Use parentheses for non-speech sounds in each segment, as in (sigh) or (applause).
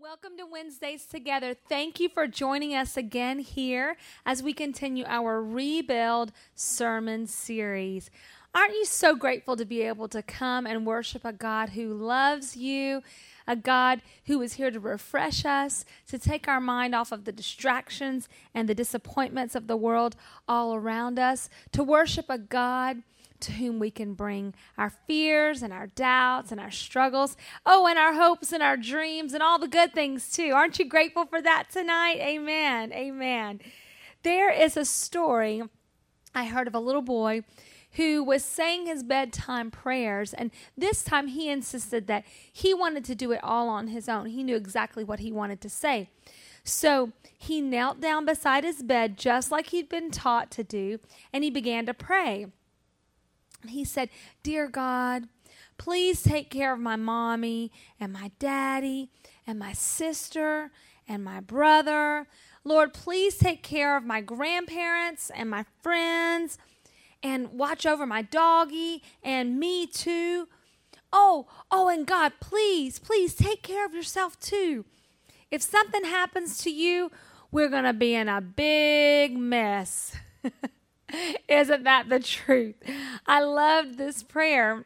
Welcome to Wednesdays Together. Thank you for joining us again here as we continue our Rebuild sermon series. Aren't you so grateful to be able to come and worship a God who loves you, a God who is here to refresh us, to take our mind off of the distractions and the disappointments of the world all around us, to worship a God to whom we can bring our fears and our doubts and our struggles. Oh, and our hopes and our dreams and all the good things too. Aren't you grateful for that tonight? Amen. Amen. There is a story I heard of a little boy who was saying his bedtime prayers. And this time he insisted that he wanted to do it all on his own. He knew exactly what he wanted to say. So he knelt down beside his bed, just like he'd been taught to do, and he began to pray. He said, Dear God, please take care of my mommy and my daddy and my sister and my brother. Lord, please take care of my grandparents and my friends and watch over my doggy and me too. Oh, oh, and God, please, please take care of yourself too. If something happens to you, we're going to be in a big mess. (laughs) (laughs) Isn't that the truth? I loved this prayer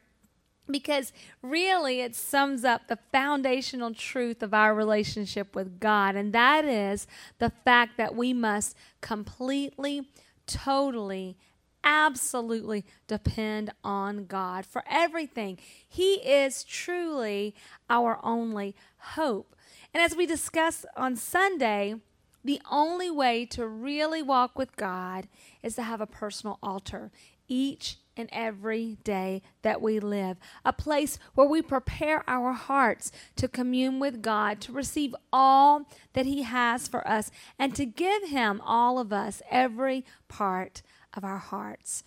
because really it sums up the foundational truth of our relationship with God, and that is the fact that we must completely, totally, absolutely depend on God for everything. He is truly our only hope. And as we discussed on Sunday, the only way to really walk with God is to have a personal altar each and every day that we live, a place where we prepare our hearts to commune with God, to receive all that He has for us, and to give Him, all of us, every part of our hearts.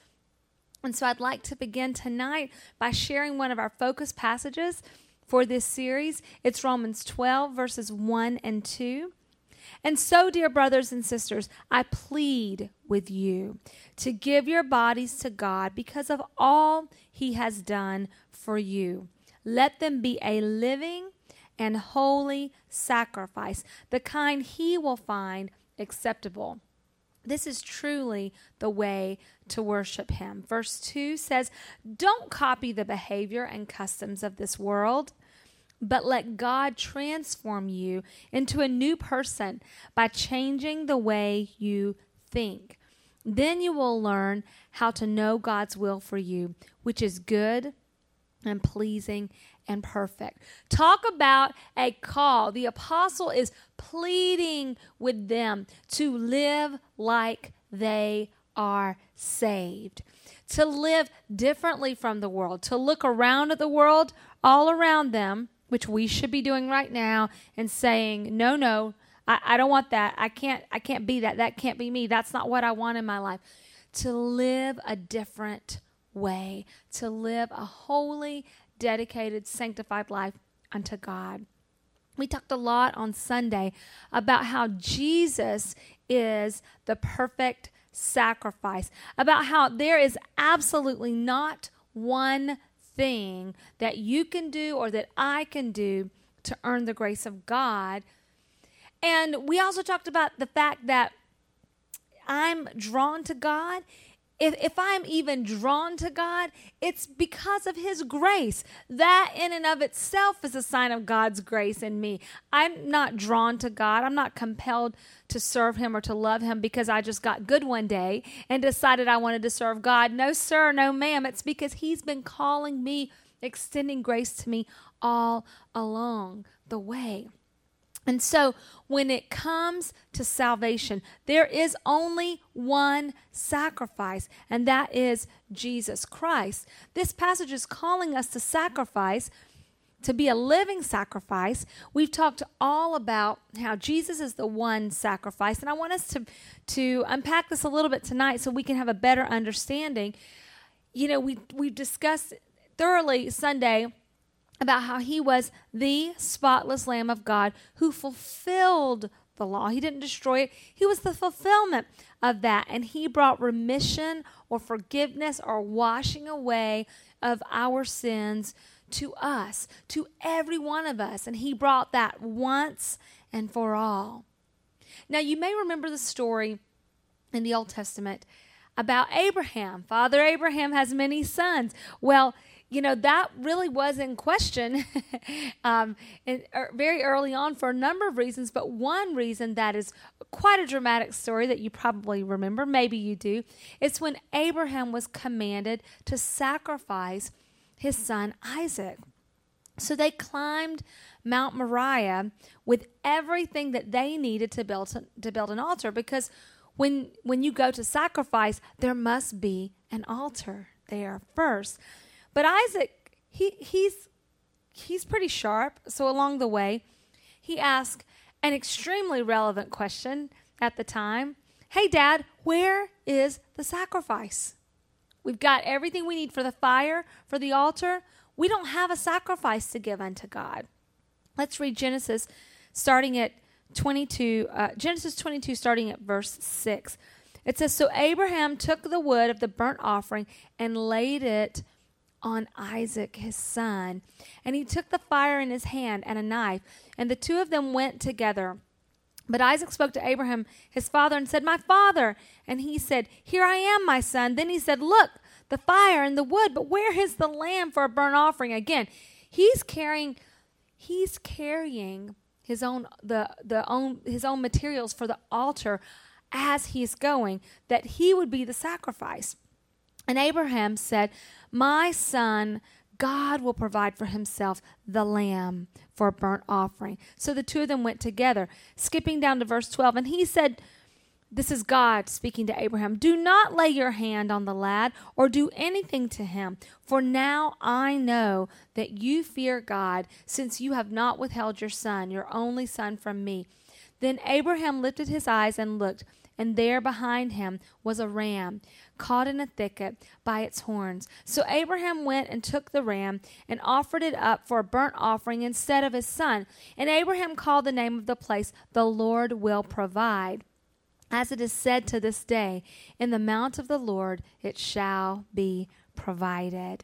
And so I'd like to begin tonight by sharing one of our focus passages for this series. It's Romans 12, verses 1 and 2. And so, dear brothers and sisters, I plead with you to give your bodies to God because of all He has done for you. Let them be a living and holy sacrifice, the kind He will find acceptable. This is truly the way to worship Him. Verse 2 says, Don't copy the behavior and customs of this world but let God transform you into a new person by changing the way you think. Then you will learn how to know God's will for you, which is good and pleasing and perfect. Talk about a call. The apostle is pleading with them to live like they are saved, to live differently from the world, to look around at the world all around them which we should be doing right now and saying, no, no, I, I don't want that. I can't, I can't be that. That can't be me. That's not what I want in my life. To live a different way, to live a holy, dedicated, sanctified life unto God. We talked a lot on Sunday about how Jesus is the perfect sacrifice, about how there is absolutely not one thing that you can do or that I can do to earn the grace of God. And we also talked about the fact that I'm drawn to God if, if I'm even drawn to God, it's because of His grace. That, in and of itself, is a sign of God's grace in me. I'm not drawn to God. I'm not compelled to serve Him or to love Him because I just got good one day and decided I wanted to serve God. No, sir, no, ma'am. It's because He's been calling me, extending grace to me all along the way. And so, when it comes to salvation, there is only one sacrifice, and that is Jesus Christ. This passage is calling us to sacrifice, to be a living sacrifice. We've talked all about how Jesus is the one sacrifice, and I want us to, to unpack this a little bit tonight so we can have a better understanding. You know, we, we've discussed thoroughly Sunday about how he was the spotless Lamb of God who fulfilled the law. He didn't destroy it, he was the fulfillment of that. And he brought remission or forgiveness or washing away of our sins to us, to every one of us. And he brought that once and for all. Now, you may remember the story in the Old Testament about Abraham. Father Abraham has many sons. Well, you know, that really was in question (laughs) um, in, er, very early on for a number of reasons. But one reason that is quite a dramatic story that you probably remember, maybe you do, is when Abraham was commanded to sacrifice his son Isaac. So they climbed Mount Moriah with everything that they needed to build to build an altar because when when you go to sacrifice there must be an altar there first. But Isaac he he's he's pretty sharp, so along the way he asked an extremely relevant question at the time. Hey dad, where is the sacrifice? We've got everything we need for the fire, for the altar. We don't have a sacrifice to give unto God. Let's read Genesis starting at 22, uh, Genesis 22, starting at verse 6. It says, So Abraham took the wood of the burnt offering and laid it on Isaac his son. And he took the fire in his hand and a knife, and the two of them went together. But Isaac spoke to Abraham, his father, and said, My father. And he said, Here I am, my son. Then he said, Look, the fire and the wood, but where is the lamb for a burnt offering? Again, he's carrying he's carrying his own the the own his own materials for the altar as he's going, that he would be the sacrifice. And Abraham said, My son, God will provide for himself the lamb for a burnt offering. So the two of them went together. Skipping down to verse 12, and he said, This is God speaking to Abraham Do not lay your hand on the lad or do anything to him, for now I know that you fear God, since you have not withheld your son, your only son, from me. Then Abraham lifted his eyes and looked, and there behind him was a ram caught in a thicket by its horns. So Abraham went and took the ram and offered it up for a burnt offering instead of his son. And Abraham called the name of the place, The Lord Will Provide. As it is said to this day, In the mount of the Lord it shall be provided.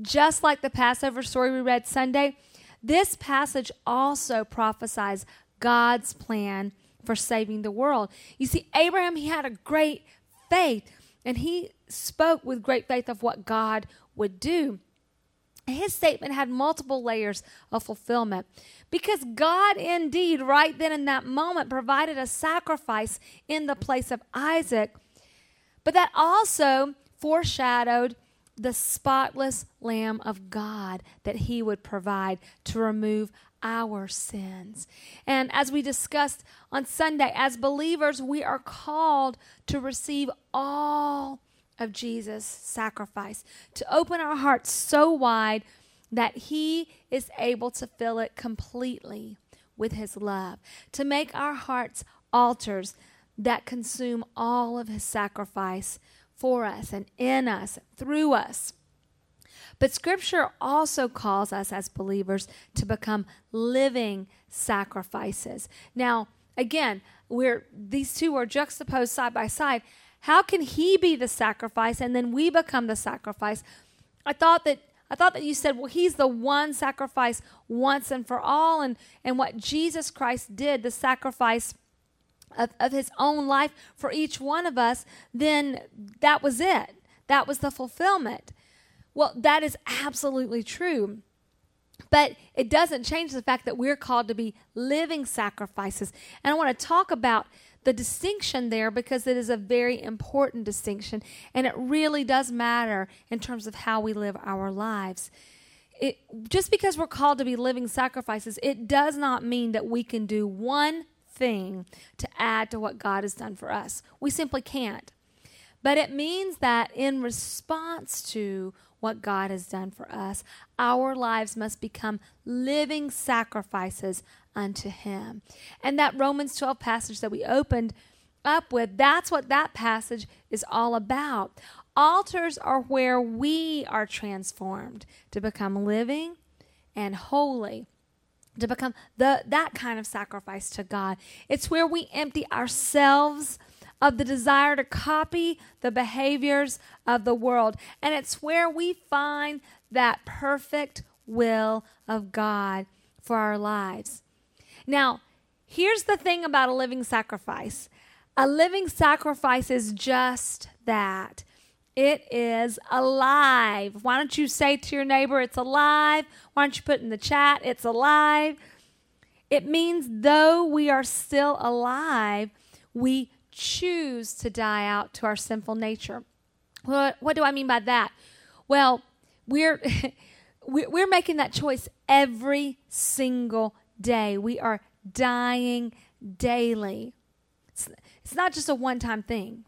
Just like the Passover story we read Sunday, this passage also prophesies God's plan for saving the world. You see, Abraham, he had a great faith. And he spoke with great faith of what God would do. His statement had multiple layers of fulfillment because God, indeed, right then in that moment, provided a sacrifice in the place of Isaac. But that also foreshadowed the spotless Lamb of God that he would provide to remove our sins. And as we discussed on Sunday, as believers, we are called to receive all of Jesus' sacrifice, to open our hearts so wide that He is able to fill it completely with His love, to make our hearts altars that consume all of His sacrifice for us and in us, through us. But Scripture also calls us as believers to become living sacrifices. Now, again, we're these two are juxtaposed side by side. How can he be the sacrifice and then we become the sacrifice? I thought that I thought that you said, well, he's the one sacrifice once and for all, and, and what Jesus Christ did, the sacrifice of, of his own life for each one of us, then that was it. That was the fulfillment. Well, that is absolutely true. But it doesn't change the fact that we're called to be living sacrifices. And I want to talk about the distinction there because it is a very important distinction and it really does matter in terms of how we live our lives. It, just because we're called to be living sacrifices, it does not mean that we can do one thing to add to what God has done for us. We simply can't. But it means that in response to what God has done for us. Our lives must become living sacrifices unto Him. And that Romans 12 passage that we opened up with, that's what that passage is all about. Altars are where we are transformed to become living and holy to become the that kind of sacrifice to God. It's where we empty ourselves of the desire to copy the behaviors of the world. And it's where we find that perfect will of God for our lives. Now, here's the thing about a living sacrifice a living sacrifice is just that. It is alive. Why don't you say to your neighbor, it's alive? Why don't you put in the chat, it's alive? It means though we are still alive, we choose to die out to our sinful nature. What, what do I mean by that? Well, we're (laughs) we're making that choice every single day. We are dying daily. It's, it's not just a one-time thing.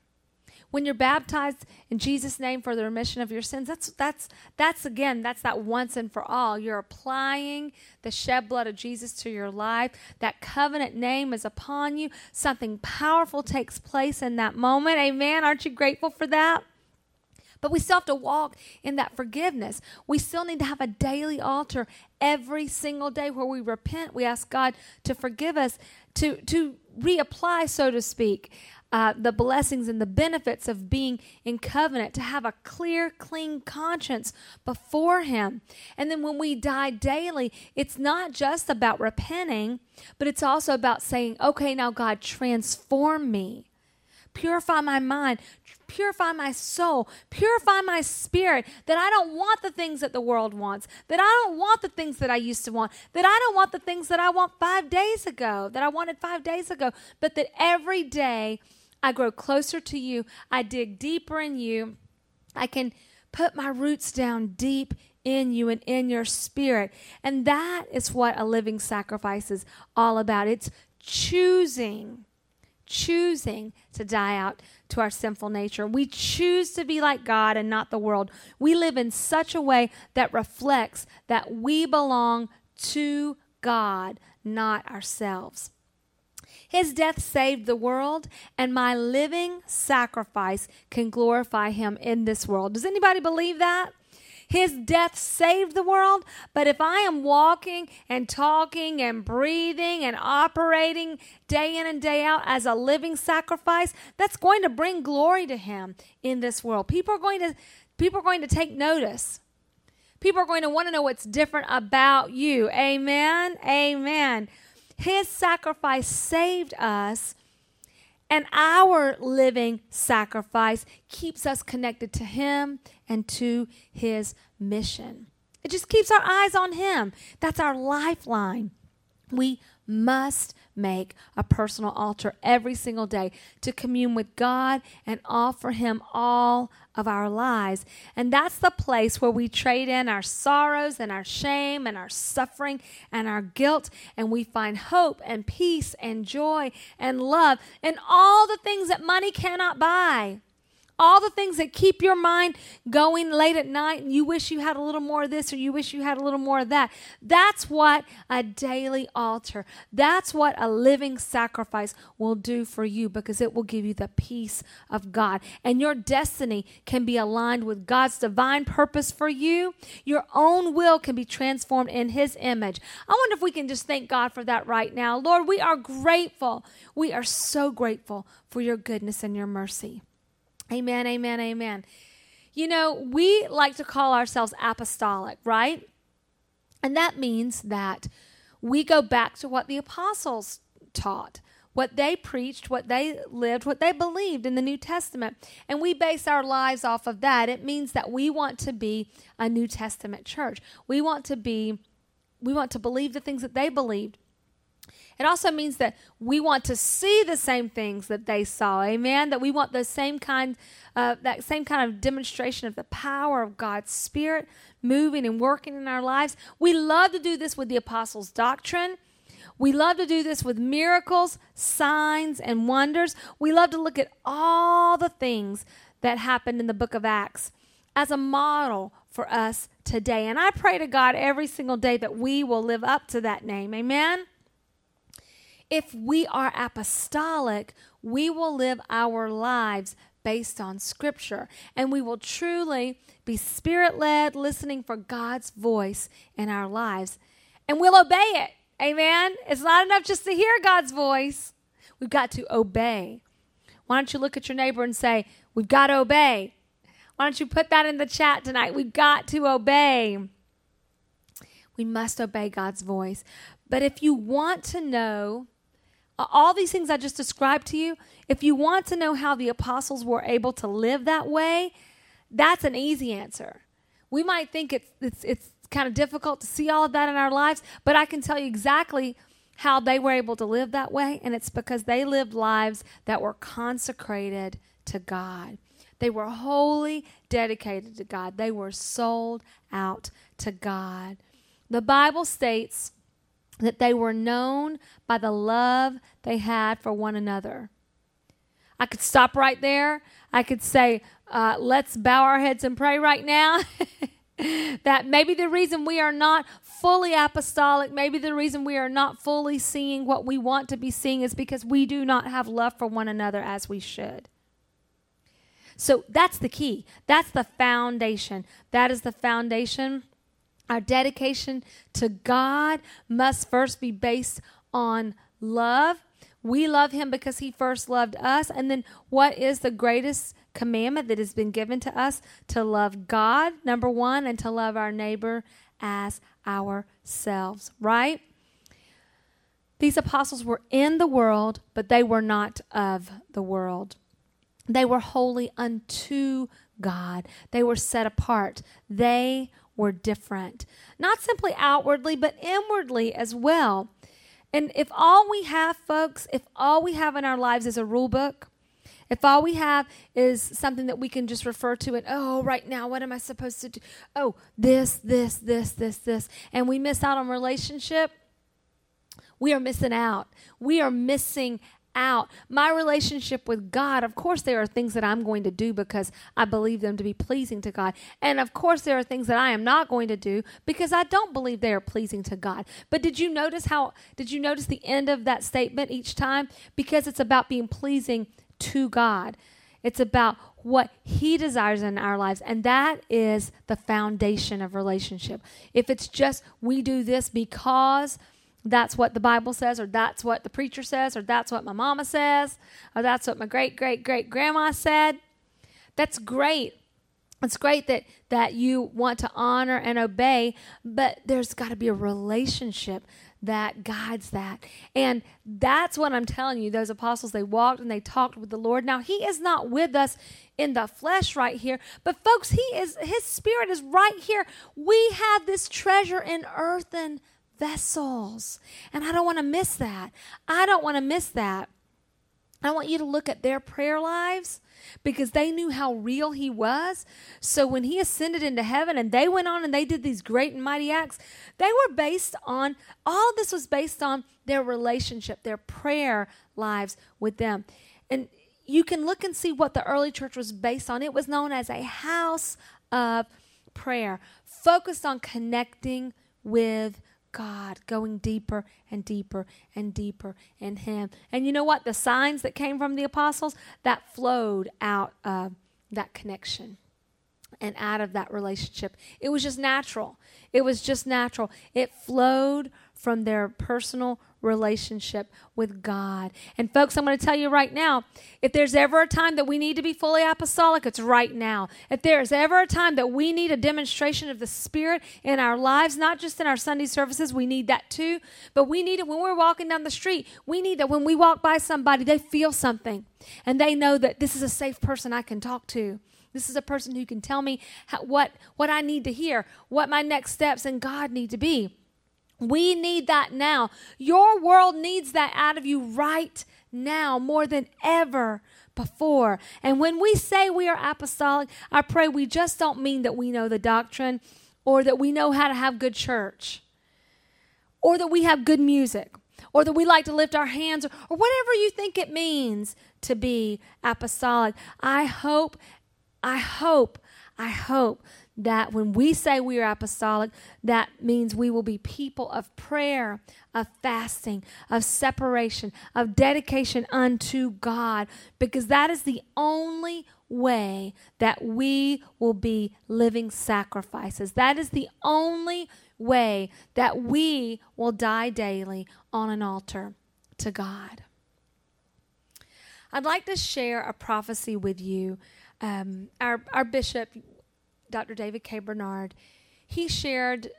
When you're baptized in Jesus' name for the remission of your sins, that's that's that's again, that's that once and for all. You're applying the shed blood of Jesus to your life. That covenant name is upon you. Something powerful takes place in that moment. Amen. Aren't you grateful for that? But we still have to walk in that forgiveness. We still need to have a daily altar every single day where we repent. We ask God to forgive us, to, to reapply, so to speak, uh, the blessings and the benefits of being in covenant, to have a clear, clean conscience before Him. And then when we die daily, it's not just about repenting, but it's also about saying, okay, now God, transform me. Purify my mind, purify my soul, purify my spirit, that I don't want the things that the world wants, that I don't want the things that I used to want, that I don't want the things that I want five days ago, that I wanted five days ago, but that every day I grow closer to you, I dig deeper in you, I can put my roots down deep in you and in your spirit. And that is what a living sacrifice is all about. It's choosing choosing to die out to our sinful nature. We choose to be like God and not the world. We live in such a way that reflects that we belong to God, not ourselves. His death saved the world, and my living sacrifice can glorify him in this world. Does anybody believe that? His death saved the world. But if I am walking and talking and breathing and operating day in and day out as a living sacrifice, that's going to bring glory to him in this world. People are going to people are going to take notice. People are going to want to know what's different about you. Amen. Amen. His sacrifice saved us and our living sacrifice keeps us connected to Him and to His mission. It just keeps our eyes on Him. That's our lifeline. We must make a personal altar every single day to commune with God and offer Him all of our lives. And that's the place where we trade in our sorrows and our shame and our suffering and our guilt, and we find hope and peace and joy and love and all the things that money cannot buy all the things that keep your mind going late at night and you wish you had a little more of this or you wish you had a little more of that. That's what a daily altar, that's what a living sacrifice will do for you because it will give you the peace of God. And your destiny can be aligned with God's divine purpose for you. Your own will can be transformed in His image. I wonder if we can just thank God for that right now. Lord, we are grateful. We are so grateful for your goodness and your mercy. Amen, amen, amen. You know, we like to call ourselves apostolic, right? And that means that we go back to what the apostles taught, what they preached, what they lived, what they believed in the New Testament. And we base our lives off of that. It means that we want to be a New Testament church. We want to be, we want to believe the things that they believed. It also means that we want to see the same things that they saw. Amen. That we want the same kind, uh, that same kind of demonstration of the power of God's Spirit moving and working in our lives. We love to do this with the apostles' doctrine. We love to do this with miracles, signs, and wonders. We love to look at all the things that happened in the book of Acts as a model for us today. And I pray to God every single day that we will live up to that name. Amen. If we are apostolic, we will live our lives based on Scripture, and we will truly be spirit led, listening for God's voice in our lives, and we'll obey it. Amen. It's not enough just to hear God's voice, we've got to obey. Why don't you look at your neighbor and say, We've got to obey? Why don't you put that in the chat tonight? We've got to obey. We must obey God's voice. But if you want to know all these things I just described to you, if you want to know how the apostles were able to live that way, that's an easy answer. We might think it's it's it's kind of difficult to see all of that in our lives, but I can tell you exactly how they were able to live that way, and it's because they lived lives that were consecrated to God. They were wholly dedicated to God. They were sold out to God. The Bible states that they were known by the love they had for one another. I could stop right there. I could say, uh, let's bow our heads and pray right now. (laughs) that maybe the reason we are not fully apostolic, maybe the reason we are not fully seeing what we want to be seeing is because we do not have love for one another as we should. So that's the key. That's the foundation. That is the foundation. Our dedication to God must first be based on love. We love Him because He first loved us. And then, what is the greatest commandment that has been given to us? To love God, number one, and to love our neighbor as ourselves, right? These apostles were in the world, but they were not of the world. They were holy unto God. They were set apart. They were different, not simply outwardly, but inwardly as well. And if all we have, folks, if all we have in our lives is a rule book, if all we have is something that we can just refer to and, oh, right now, what am I supposed to do? Oh, this, this, this, this, this, and we miss out on relationship, we are missing out. We are missing out. My relationship with God, of course, there are things that I'm going to do because I believe them to be pleasing to God. And of course, there are things that I am not going to do because I don't believe they are pleasing to God. But did you notice how, did you notice the end of that statement each time? Because it's about being pleasing to God. It's about what He desires in our lives. And that is the foundation of relationship. If it's just we do this because that's what the Bible says, or that's what the preacher says, or that's what my mama says, or that's what my great great great grandma said. That's great. It's great that that you want to honor and obey, but there's got to be a relationship that guides that. And that's what I'm telling you. Those apostles, they walked and they talked with the Lord. Now, He is not with us in the flesh right here, but folks, He is, His Spirit is right here. We have this treasure in earthen vessels. And I don't want to miss that. I don't want to miss that. I want you to look at their prayer lives because they knew how real he was. So when he ascended into heaven and they went on and they did these great and mighty acts, they were based on all this was based on their relationship, their prayer lives with them. And you can look and see what the early church was based on. It was known as a house of prayer, focused on connecting with God, going deeper and deeper and deeper in Him. And you know what? The signs that came from the apostles, that flowed out of that connection and out of that relationship. It was just natural. It was just natural. It flowed from their personal relationship with God. And folks, I'm going to tell you right now if there's ever a time that we need to be fully apostolic, it's right now. If there's ever a time that we need a demonstration of the Spirit in our lives, not just in our Sunday services, we need that too, but we need it when we're walking down the street. We need that when we walk by somebody, they feel something and they know that this is a safe person I can talk to. This is a person who can tell me how, what, what I need to hear, what my next steps in God need to be. We need that now. Your world needs that out of you right now more than ever before. And when we say we are apostolic, I pray we just don't mean that we know the doctrine or that we know how to have good church or that we have good music or that we like to lift our hands or, whatever you think it means to be apostolic. I hope, I hope, I hope that when we say we are apostolic, that means we will be people of prayer, of fasting, of separation, of dedication unto God, because that is the only way that we will be living sacrifices. That is the only way that we will die daily on an altar to God. I'd like to share a prophecy with you. Um, our, our bishop Dr. David K. Bernard, he shared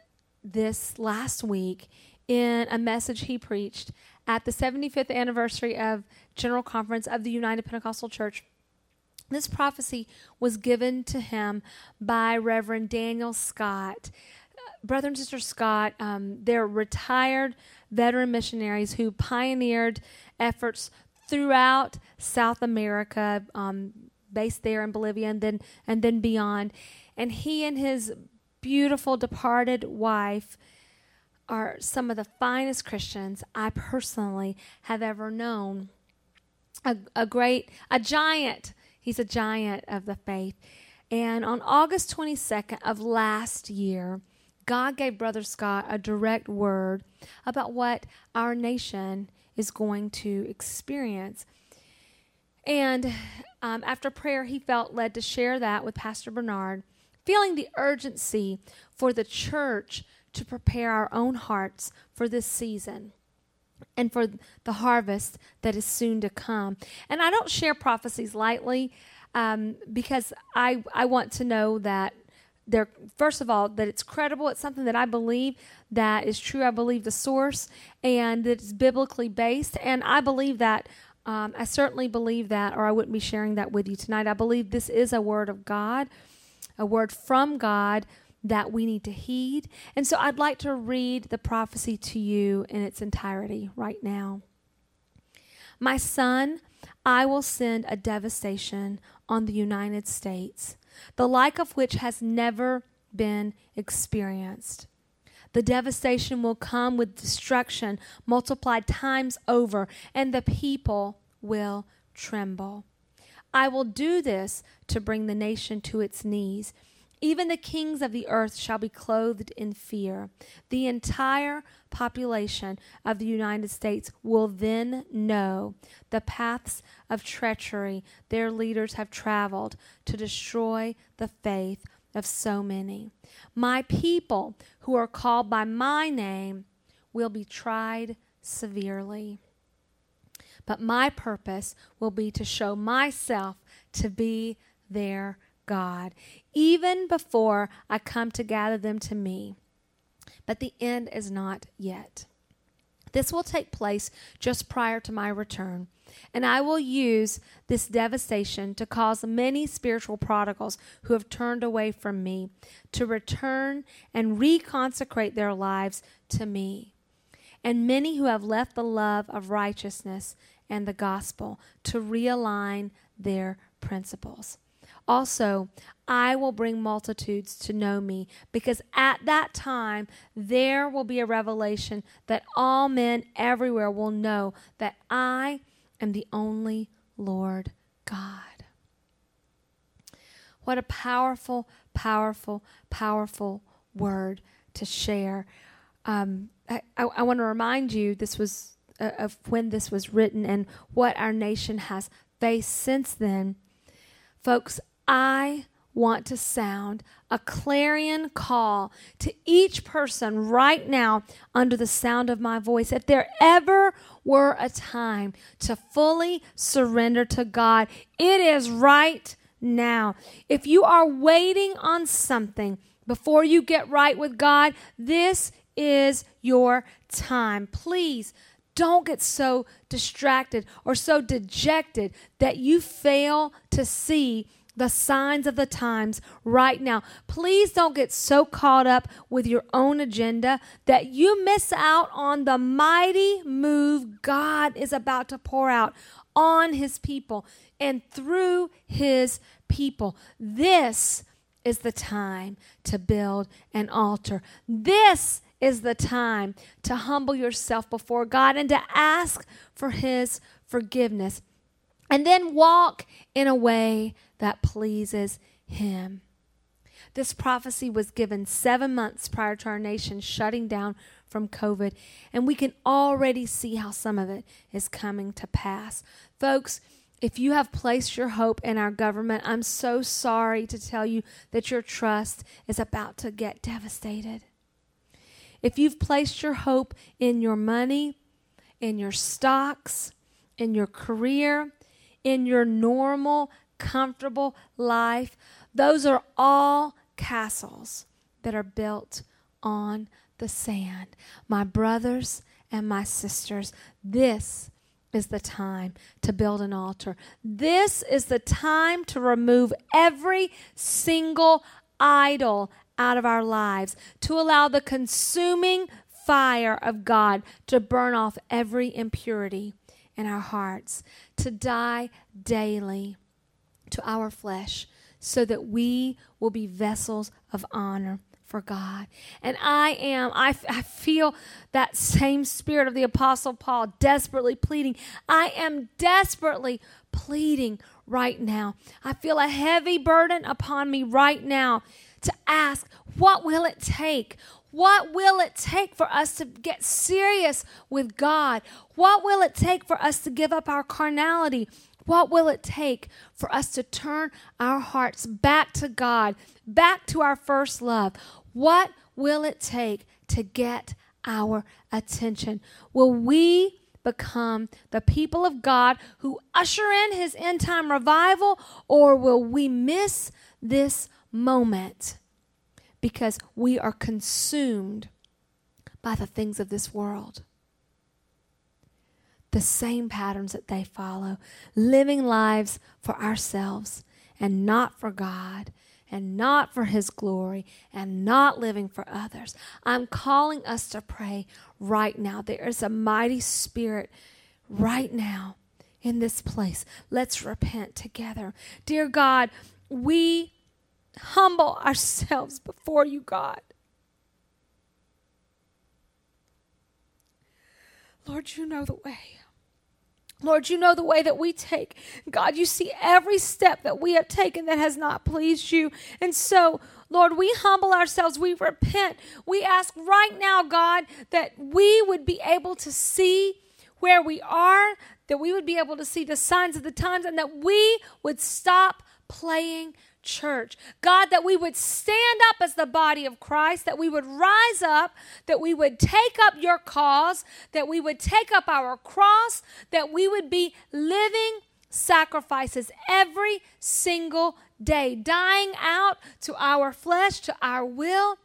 this last week in a message he preached at the 75th anniversary of General Conference of the United Pentecostal Church. This prophecy was given to him by Reverend Daniel Scott. Brother and Sister Scott, um, they're retired veteran missionaries who pioneered efforts throughout South America, um, based there in Bolivia and then and then beyond. And he and his beautiful departed wife are some of the finest Christians I personally have ever known. A, a great, a giant. He's a giant of the faith. And on August 22nd of last year, God gave Brother Scott a direct word about what our nation is going to experience. And um, after prayer, he felt led to share that with Pastor Bernard, feeling the urgency for the church to prepare our own hearts for this season and for the harvest that is soon to come. And I don't share prophecies lightly um, because I, I want to know that they're, first of all, that it's credible. It's something that I believe that is true. I believe the source and that it's biblically based. And I believe that um, I certainly believe that, or I wouldn't be sharing that with you tonight. I believe this is a word of God, a word from God that we need to heed. And so I'd like to read the prophecy to you in its entirety right now. My son, I will send a devastation on the United States, the like of which has never been experienced. The devastation will come with destruction multiplied times over, and the people will tremble. I will do this to bring the nation to its knees even the kings of the earth shall be clothed in fear. The entire population of the United States will then know the paths of treachery their leaders have traveled to destroy the faith of so many. My people who are called by my name will be tried severely. But my purpose will be to show myself to be their God, even before I come to gather them to me. But the end is not yet. This will take place just prior to my return, and I will use this devastation to cause many spiritual prodigals who have turned away from me to return and reconsecrate their lives to me, and many who have left the love of righteousness and the gospel to realign their principles. Also, I will bring multitudes to know me, because at that time there will be a revelation that all men everywhere will know that I am the only Lord God. What a powerful, powerful, powerful word to share. Um, I, I, I want to remind you this was uh, of when this was written and what our nation has faced since then. Folks, I want to sound a clarion call to each person right now under the sound of my voice. If there ever were a time to fully surrender to God, it is right now. If you are waiting on something before you get right with God, this is your time. Please don't get so distracted or so dejected that you fail to see the signs of the times right now. Please don't get so caught up with your own agenda that you miss out on the mighty move God is about to pour out on his people and through his people. This is the time to build an altar. This is the time to humble yourself before God and to ask for his forgiveness. And then walk in a way that pleases him. This prophecy was given seven months prior to our nation shutting down from COVID, and we can already see how some of it is coming to pass. Folks, if you have placed your hope in our government, I'm so sorry to tell you that your trust is about to get devastated. If you've placed your hope in your money, in your stocks, in your career, in your normal comfortable life, those are all castles that are built on the sand. My brothers and my sisters, this is the time to build an altar. This is the time to remove every single idol out of our lives, to allow the consuming fire of God to burn off every impurity in our hearts, to die daily to our flesh, so that we will be vessels of honor for God. And I am, I, I feel that same spirit of the Apostle Paul desperately pleading. I am desperately pleading right now. I feel a heavy burden upon me right now to ask, what will it take? What will it take for us to get serious with God? What will it take for us to give up our carnality? What will it take for us to turn our hearts back to God, back to our first love? What will it take to get our attention? Will we become the people of God who usher in his end time revival, or will we miss this moment because we are consumed by the things of this world? The same patterns that they follow, living lives for ourselves and not for God and not for His glory and not living for others. I'm calling us to pray right now. There is a mighty spirit right now in this place. Let's repent together. Dear God, we humble ourselves before you, God. Lord, you know the way. Lord, you know the way that we take. God, you see every step that we have taken that has not pleased you. And so, Lord, we humble ourselves. We repent. We ask right now, God, that we would be able to see where we are, that we would be able to see the signs of the times, and that we would stop playing church. God, that we would stand up as the body of Christ, that we would rise up, that we would take up your cause, that we would take up our cross, that we would be living sacrifices every single day, dying out to our flesh, to our will,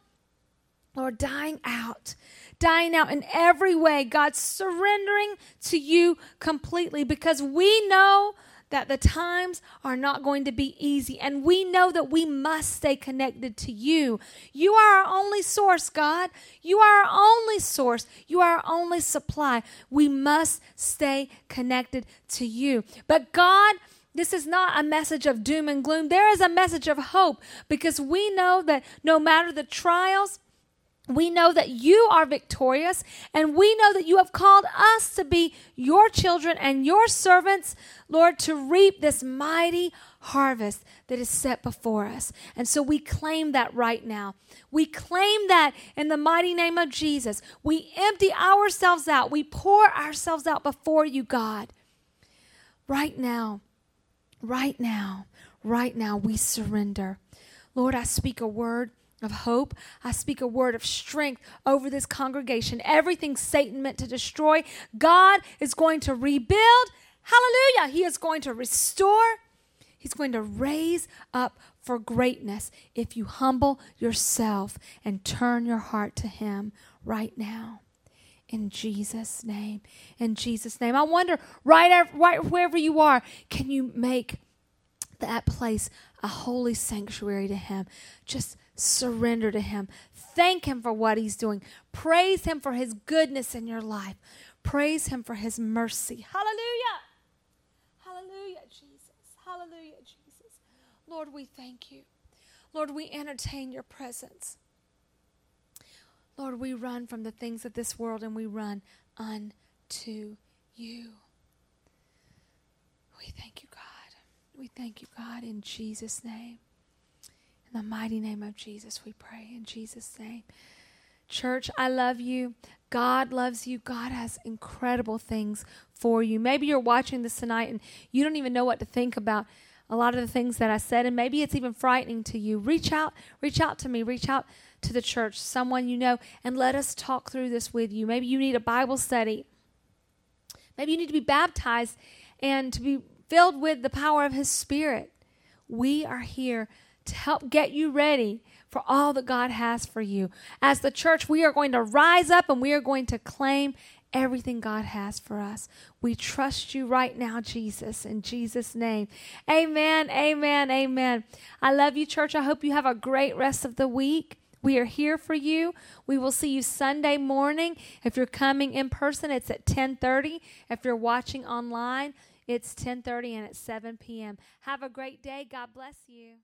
or dying out dying out in every way. God, surrendering to you completely because we know that the times are not going to be easy. And we know that we must stay connected to you. You are our only source, God. You are our only source. You are our only supply. We must stay connected to you. But God, this is not a message of doom and gloom. There is a message of hope because we know that no matter the trials, we know that you are victorious, and we know that you have called us to be your children and your servants, Lord, to reap this mighty harvest that is set before us. And so we claim that right now. We claim that in the mighty name of Jesus. We empty ourselves out, we pour ourselves out before you, God. Right now, right now, right now, we surrender. Lord, I speak a word of hope. I speak a word of strength over this congregation. Everything Satan meant to destroy, God is going to rebuild. Hallelujah. He is going to restore. He's going to raise up for greatness if you humble yourself and turn your heart to Him right now. In Jesus' name. In Jesus' name. I wonder, right, right wherever you are, can you make that place a holy sanctuary to Him? Just surrender to Him. Thank Him for what He's doing. Praise Him for His goodness in your life. Praise Him for His mercy. Hallelujah. Hallelujah, Jesus. Hallelujah, Jesus. Lord, we thank you. Lord, we entertain your presence. Lord, we run from the things of this world and we run unto you. We thank you, God. We thank you, God, in Jesus' name. In the mighty name of Jesus, we pray. In Jesus' name. Church, I love you. God loves you. God has incredible things for you. Maybe you're watching this tonight and you don't even know what to think about a lot of the things that I said, and maybe it's even frightening to you. Reach out, reach out to me, reach out to the church, someone you know, and let us talk through this with you. Maybe you need a Bible study. Maybe you need to be baptized and to be filled with the power of His Spirit. We are here to help get you ready for all that God has for you. As the church, we are going to rise up and we are going to claim everything God has for us. We trust you right now, Jesus, in Jesus' name. Amen, amen, amen. I love you, church. I hope you have a great rest of the week. We are here for you. We will see you Sunday morning. If you're coming in person, it's at 10:30. If you're watching online, it's 10:30 and at 7 p.m. Have a great day. God bless you.